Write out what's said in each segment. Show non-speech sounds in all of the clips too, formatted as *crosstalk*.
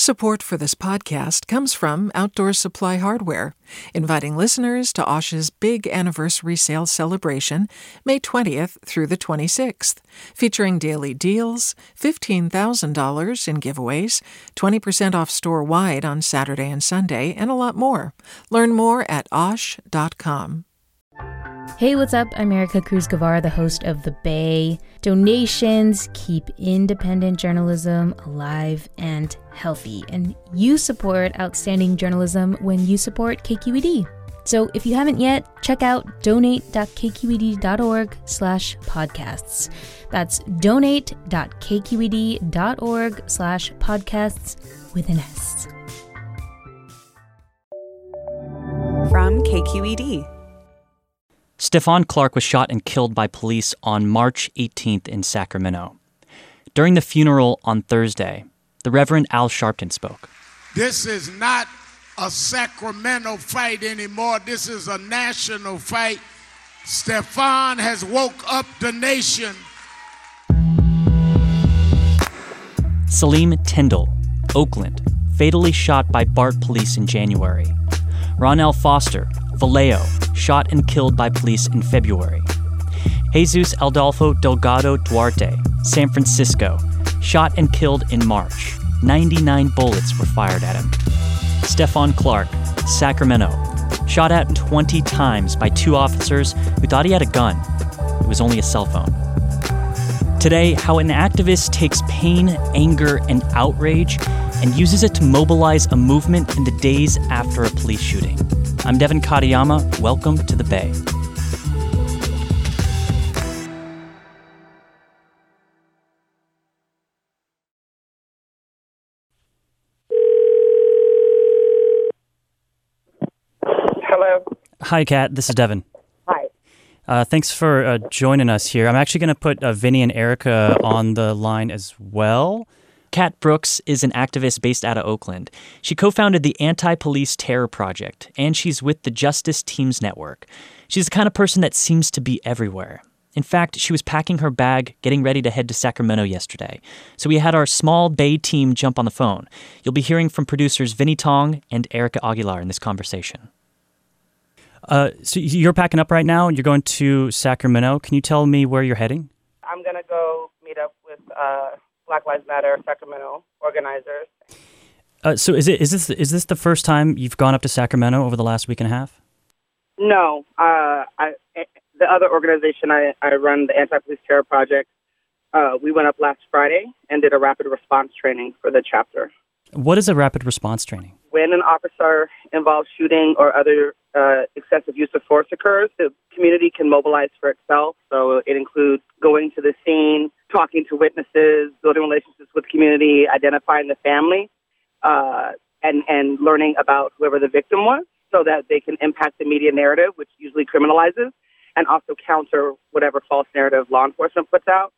Support for this podcast comes from Outdoor Supply Hardware, inviting listeners to Osh's big anniversary sale celebration, May 20th through the 26th, featuring daily deals, $15,000 in giveaways, 20% off store wide on Saturday and Sunday, and a lot more. Learn more at osh.com. Hey, what's up? I'm Ericka Cruz Guevara, the host of The Bay. Donations keep independent journalism alive and healthy, and you support outstanding journalism when you support KQED. So if you haven't yet, check out donate.kqed.org slash podcasts. That's donate.kqed.org slash podcasts with an S. From KQED. Stephon Clark was shot and killed by police on March 18th in Sacramento. During the funeral on Thursday, the Reverend Al Sharpton spoke. This is not a Sacramento fight anymore. This is a national fight. Stephon has woke up the nation. Sahleem Tindle, Oakland, fatally shot by BART police in January. Ronell Foster, Vallejo, shot and killed by police in February. Jesus Adolfo Delgado Duarte, San Francisco, shot and killed in March. 99 bullets were fired at him. Stephon Clark, Sacramento, shot at 20 times by two officers who thought he had a gun. It was only a cell phone. Today, how an activist takes pain, anger, and outrage and uses it to mobilize a movement in the days after a police shooting. I'm Devin Katayama. Welcome to the Bay. Hi, Cat. This is Devin. Hi. Uh, thanks for uh, joining us here. I'm actually going to put uh, Vinnee and Erika on the line as well. Cat Brooks is an activist based out of Oakland. She co founded the Anti Police Terror Project, and she's with the Justice Teams Network. She's the kind of person that seems to be everywhere. In fact, she was packing her bag, getting ready to head to Sacramento yesterday. So we had our small Bay team jump on the phone. You'll be hearing from producers Vinnee Tong and Erika Aguilar in this conversation. Uh, so you're packing up right now. and You're going to Sacramento. Can you tell me where you're heading? I'm going to go meet up with uh, Black Lives Matter Sacramento organizers. Uh, so is it is this is this the first time you've gone up to Sacramento over the last week and a half? No, uh, I, the other organization I, I run, the Anti Police Terror Project, uh, we went up last Friday and did a rapid response training for the chapter. What is a rapid response training? When an officer involves shooting or other uh, excessive use of force occurs, the community can mobilize for itself. So it includes going to the scene, talking to witnesses, building relationships with community, identifying the family, uh, and and learning about whoever the victim was, so that they can impact the media narrative, which usually criminalizes, and also counter whatever false narrative law enforcement puts out.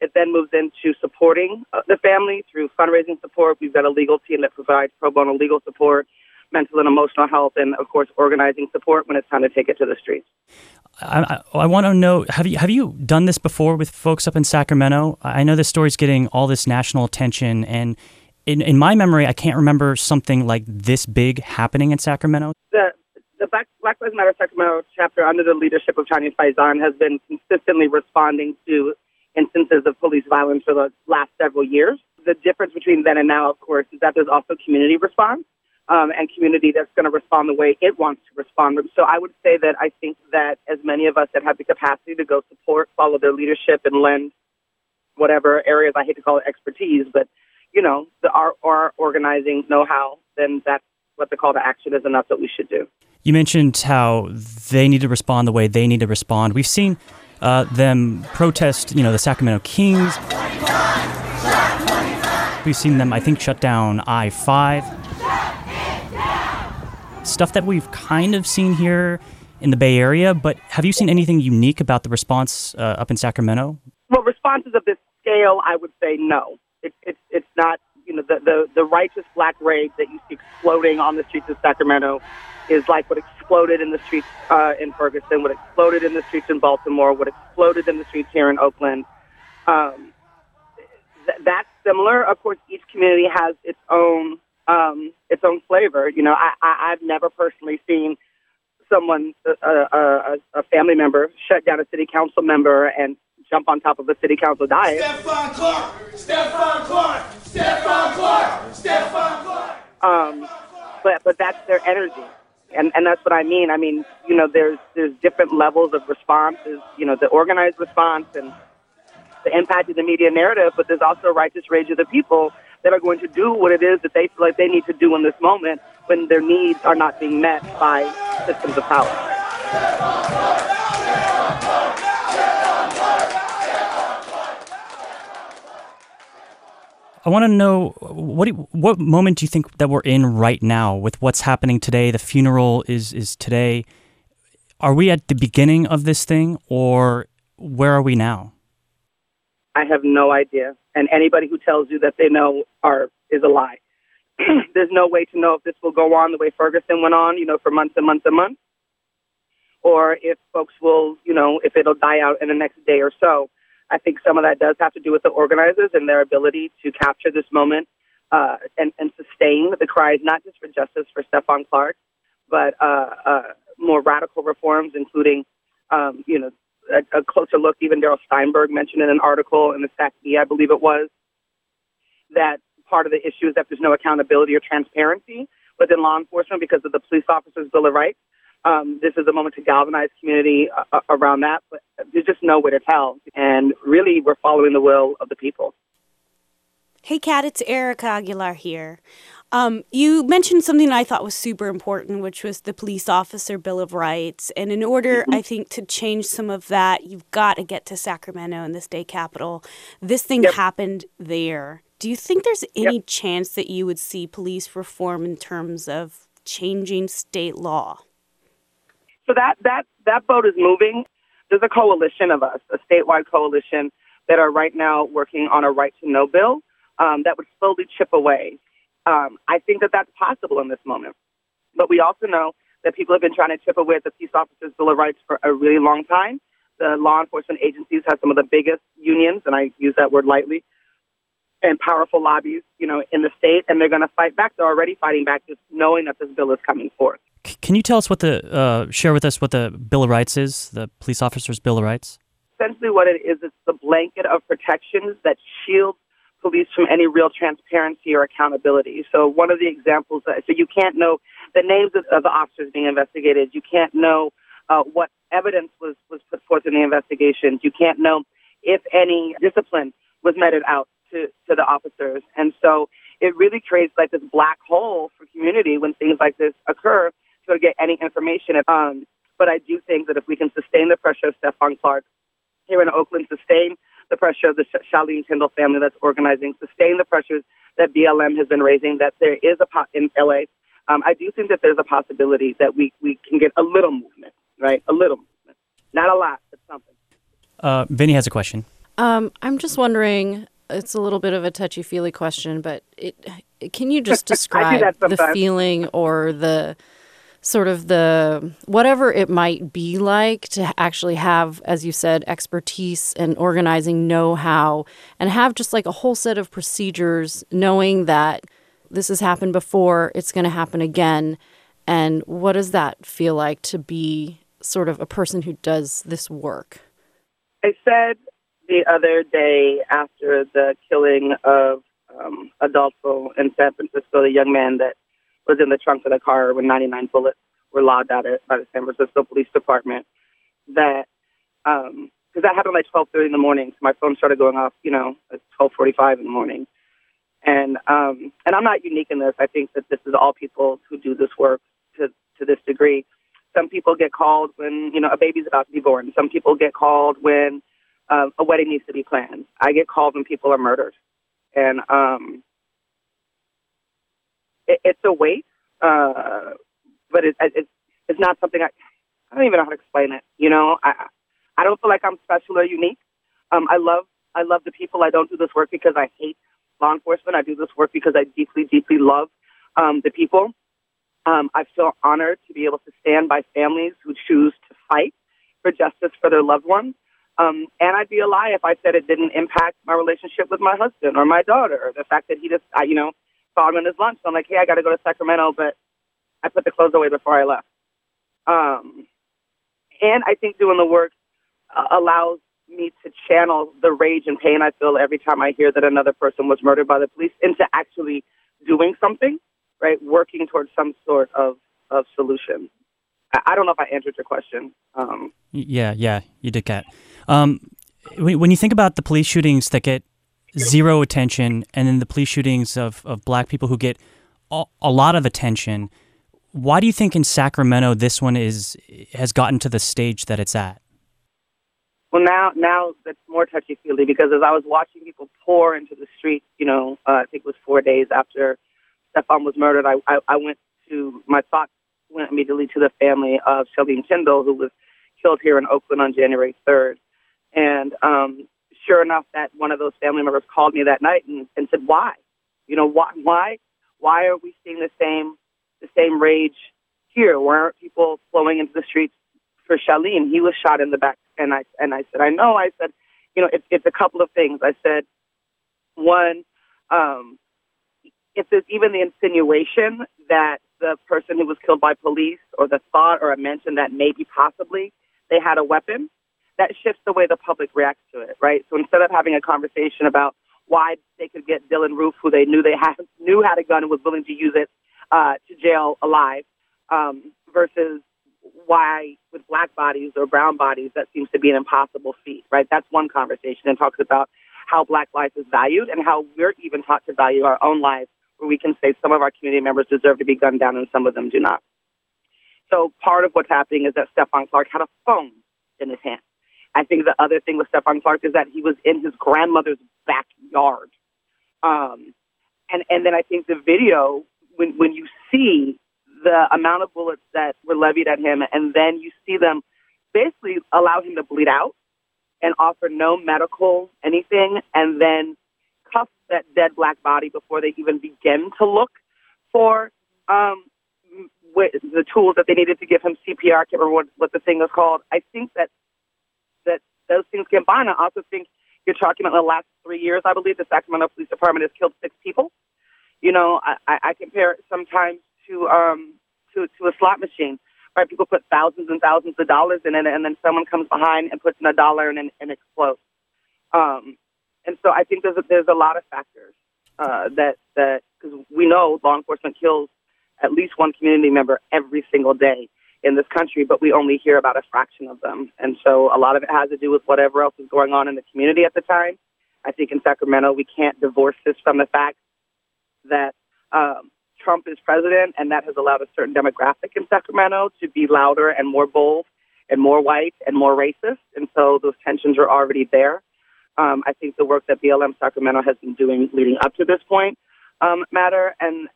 It then moves into supporting uh, the family through fundraising support. We've got a legal team that provides pro bono legal support, mental and emotional health, and of course, organizing support when it's time to take it to the streets. I, I, I want to know have you have you done this before with folks up in Sacramento? I know this story's getting all this national attention, and in, in my memory, I can't remember something like this big happening in Sacramento. The the Black, Black Lives Matter Sacramento chapter, under the leadership of Chinese Faison, has been consistently responding to instances of police violence for the last several years. The difference between then and now, of course, is that there's also community response um, and community that's going to respond the way it wants to respond. So I would say that I think that as many of us that have the capacity to go support, follow their leadership, and lend whatever areas I hate to call it expertise, but you know, the our, our organizing know-how, then that's what the call to action is, and that's what we should do. You mentioned how they need to respond the way they need to respond. We've seen uh, them protest, you know, the Sacramento Kings. We've seen them, I think, shut down I 5. Stuff that we've kind of seen here in the Bay Area, but have you seen anything unique about the response uh, up in Sacramento? Well, responses of this scale, I would say no. It, it, it's not, you know, the, the, the righteous black rage that you see exploding on the streets of Sacramento is like what exploded in the streets uh, in Ferguson, what exploded in the streets in Baltimore, what exploded in the streets here in Oakland. Um, th- that's similar. Of course, each community has its own um, its own flavor. You know, I, I, I've never personally seen someone, a, a, a family member, shut down a city council member and jump on top of a city council diet. Stephon Clark! Stephon Clark! Stephon Clark! Stephon Clark! Um, but but that's their energy, and and that's what I mean. I mean, you know, there's there's different levels of responses. You know, the organized response and the impact of the media narrative, but there's also righteous rage of the people that are going to do what it is that they feel like they need to do in this moment when their needs are not being met by systems of power. I want to know what you, what moment do you think that we're in right now with what's happening today? The funeral is is today. Are we at the beginning of this thing, or where are we now? I have no idea, and anybody who tells you that they know are is a lie. *clears throat* There's no way to know if this will go on the way Ferguson went on, you know, for months and months and months, or if folks will, you know, if it'll die out in the next day or so. I think some of that does have to do with the organizers and their ability to capture this moment uh, and, and sustain the cries, not just for justice for Stephon Clark, but uh, uh, more radical reforms, including, um, you know, a, a, closer look. Even Darrell Steinberg mentioned in an article in the Sac Bee, I believe it was, that part of the issue is that there's no accountability or transparency within law enforcement because of the police officers' bill of rights. Um, this is a moment to galvanize community uh, around that, but there's just no way to tell. And really, we're following the will of the people. Hey, Cat, it's Erika Aguilar here. Um, you mentioned something I thought was super important, which was the police officer bill of rights. And in order, mm-hmm. I think, to change some of that, you've got to get to Sacramento and the state capitol. This thing yep. happened there. Do you think there's any yep. chance that you would see police reform in terms of changing state law? So that that that boat is moving. There's a coalition of us, a statewide coalition that are right now working on a right to know bill um, that would slowly chip away. Um, I think that that's possible in this moment, but we also know that people have been trying to chip away at the peace officers' bill of rights for a really long time. The law enforcement agencies have some of the biggest unions, and I use that word lightly, and powerful lobbies, you know, in the state, and they're going to fight back. They're already fighting back, just knowing that this bill is coming forth. Can you tell us what the uh, share with us what the Bill of Rights is? The police officers' Bill of Rights. Essentially, what it is, it's the blanket of protections that shields police from any real transparency or accountability. So, one of the examples, so you can't know the names of, of the officers being investigated. You can't know uh, what evidence was was put forth in the investigation. You can't know if any discipline was meted out to to the officers, and so it really creates like this black hole for community when things like this occur to get any information. Um, but I do think that if we can sustain the pressure of Stephon Clark here in Oakland, sustain the pressure of the Shaleen Tindle family that's organizing, sustain the pressures that BLM has been raising, that there is a pot in LA. Um, I do think that there's a possibility that we, we can get a little movement, right? A little movement. Not a lot, but something. Uh, Vinnee has a question. Um, I'm just wondering, it's a little bit of a touchy feely question, but it, can you just *laughs* describe the feeling or the sort of the whatever it might be like to actually have, as you said, expertise and organizing know how and have just like a whole set of procedures, knowing that this has happened before, it's going to happen again. And what does that feel like to be sort of a person who does this work? I said the other day after the killing of um, Adolfo in San Francisco, the young man that was in the trunk of the car when 99 bullets were logged at it by the San Francisco Police Department. That because um, that happened like 12:30 in the morning, so my phone started going off, you know, at 12:45 in the morning. And um, and I'm not unique in this. I think that this is all people who do this work to to this degree. Some people get called when you know a baby's about to be born. Some people get called when uh, a wedding needs to be planned. I get called when people are murdered, and um, it, it's a weight, uh, but it, it, it's not something I I don't even know how to explain it. You know, I I don't feel like I'm special or unique. Um, I love I love the people. I don't do this work because I hate law enforcement. I do this work because I deeply deeply love um, the people. Um, I feel honored to be able to stand by families who choose to fight for justice for their loved ones. Um, and I'd be a lie if I said it didn't impact my relationship with my husband or my daughter. The fact that he just, I, you know, saw him in his lunch. So I'm like, hey, I got to go to Sacramento, but I put the clothes away before I left. Um, and I think doing the work uh, allows me to channel the rage and pain I feel every time I hear that another person was murdered by the police into actually doing something, right? Working towards some sort of, of solution. I, I don't know if I answered your question. Um, yeah, yeah, you did, Cat. Um, when, when you think about the police shootings that get zero attention and then the police shootings of, of black people who get a, a lot of attention, why do you think in Sacramento this one is has gotten to the stage that it's at? Well, now now it's more touchy feely because as I was watching people pour into the streets, you know, uh, I think it was four days after Stephon was murdered, I, I I went to my thoughts went immediately to the family of Shalim Tindle, who was killed here in Oakland on January 3rd. And um, sure enough, that one of those family members called me that night and, and said, "Why? You know, why? Why? Why are we seeing the same the same rage here? Why aren't people flowing into the streets for Shalim? He was shot in the back." And I and I said, "I know." I said, "You know, it, it's a couple of things." I said, "One, um, if there's even the insinuation that the person who was killed by police, or the thought or a mention that maybe possibly they had a weapon." That shifts the way the public reacts to it, right? So instead of having a conversation about why they could get Dylann Roof, who they knew they *laughs* had knew had a gun and was willing to use it, uh, to jail alive um, versus why with black bodies or brown bodies that seems to be an impossible feat, right? That's one conversation and talks about how black life is valued and how we're even taught to value our own lives where we can say some of our community members deserve to be gunned down and some of them do not. So part of what's happening is that Stephon Clark had a phone in his hand. I think the other thing with Stephon Clark is that he was in his grandmother's backyard. Um, and, and then I think the video when when you see the amount of bullets that were levied at him, and then you see them basically allow him to bleed out and offer no medical anything, and then cuff that dead black body before they even begin to look for um, the tools that they needed to give him CPR. I can't remember what, what the thing was called. I think that that those things combine. I also think you're talking about the last three years. I believe the Sacramento Police Department has killed six people you know, I, I compare it sometimes to um to to a slot machine. Right, people put thousands and thousands of dollars in it, and then someone comes behind and puts in a dollar and and explodes. Um, and so I think there's a, there's a lot of factors uh, that that because we know law enforcement kills at least one community member every single day in this country, but we only hear about a fraction of them. And so a lot of it has to do with whatever else is going on in the community at the time. I think in Sacramento we can't divorce this from the fact that um, Trump is president, and that has allowed a certain demographic in Sacramento to be louder and more bold and more white and more racist. And so those tensions are already there. Um, I think the work that BLM Sacramento has been doing leading up to this point um, matter, and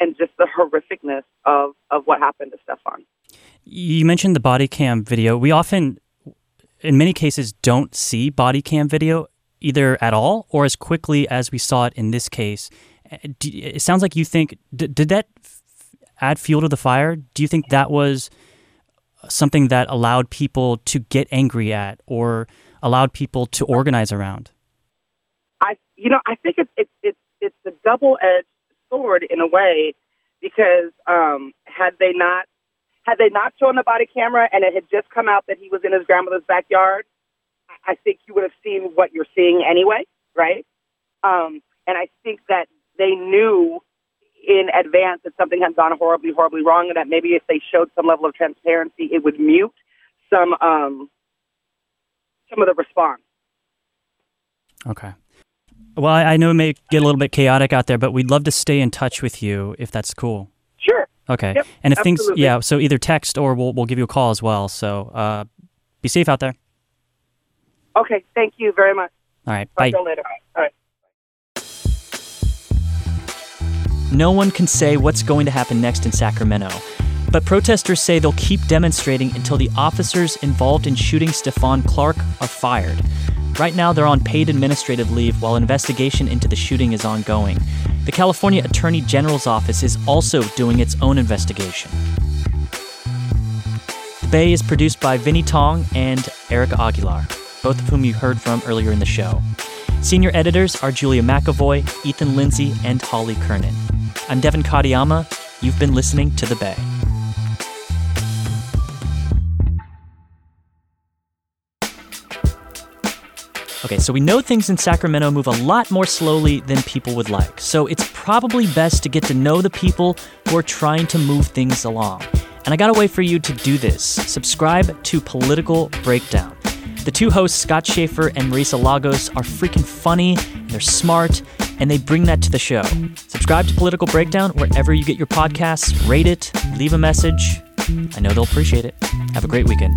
and just the horrificness of of what happened to Stephon. You mentioned the body cam video. We often, in many cases, don't see body cam video either at all or as quickly as we saw it in this case. Uh, it sounds like you think did, did that add fuel to the fire? Do you think that was something that allowed people to get angry at or allowed people to organize around? I, you know, I think it's it's it's, it's a double edged sword in a way because um, had they not had they not shown the body camera and it had just come out that he was in his grandmother's backyard, I think you would have seen what you're seeing anyway, right? Um, and I think that they knew in advance that something had gone horribly, horribly wrong, and that maybe if they showed some level of transparency, it would mute some um, some of the response. Okay. Well, I know it may get a little bit chaotic out there, but we'd love to stay in touch with you if that's cool. Sure. Okay. Yep, and if absolutely. things, yeah, so either text or we'll we'll give you a call as well. So uh, be safe out there. Okay. Thank you very much. All right. Talk bye. later. All right. No one can say what's going to happen next in Sacramento. But protesters say they'll keep demonstrating until the officers involved in shooting Stephon Clark are fired. Right now, they're on paid administrative leave while investigation into the shooting is ongoing. The California Attorney General's office is also doing its own investigation. The Bay is produced by Vinnee Tong and Erika Aguilar, both of whom you heard from earlier in the show. Senior editors are Julia McEvoy, Ethan Lindsey, and Holly Kernan. I'm Devin Katayama. You've been listening to The Bay. Okay, so we know things in Sacramento move a lot more slowly than people would like, so it's probably best to get to know the people who are trying to move things along. And I got a way for you to do this. Subscribe to Political Breakdown. The two hosts, Scott Shafer and Marisa Lagos, are freaking funny, they're smart, and they bring that to the show. Subscribe to Political Breakdown wherever you get your podcasts, rate it, leave a message. I know they'll appreciate it. Have a great weekend.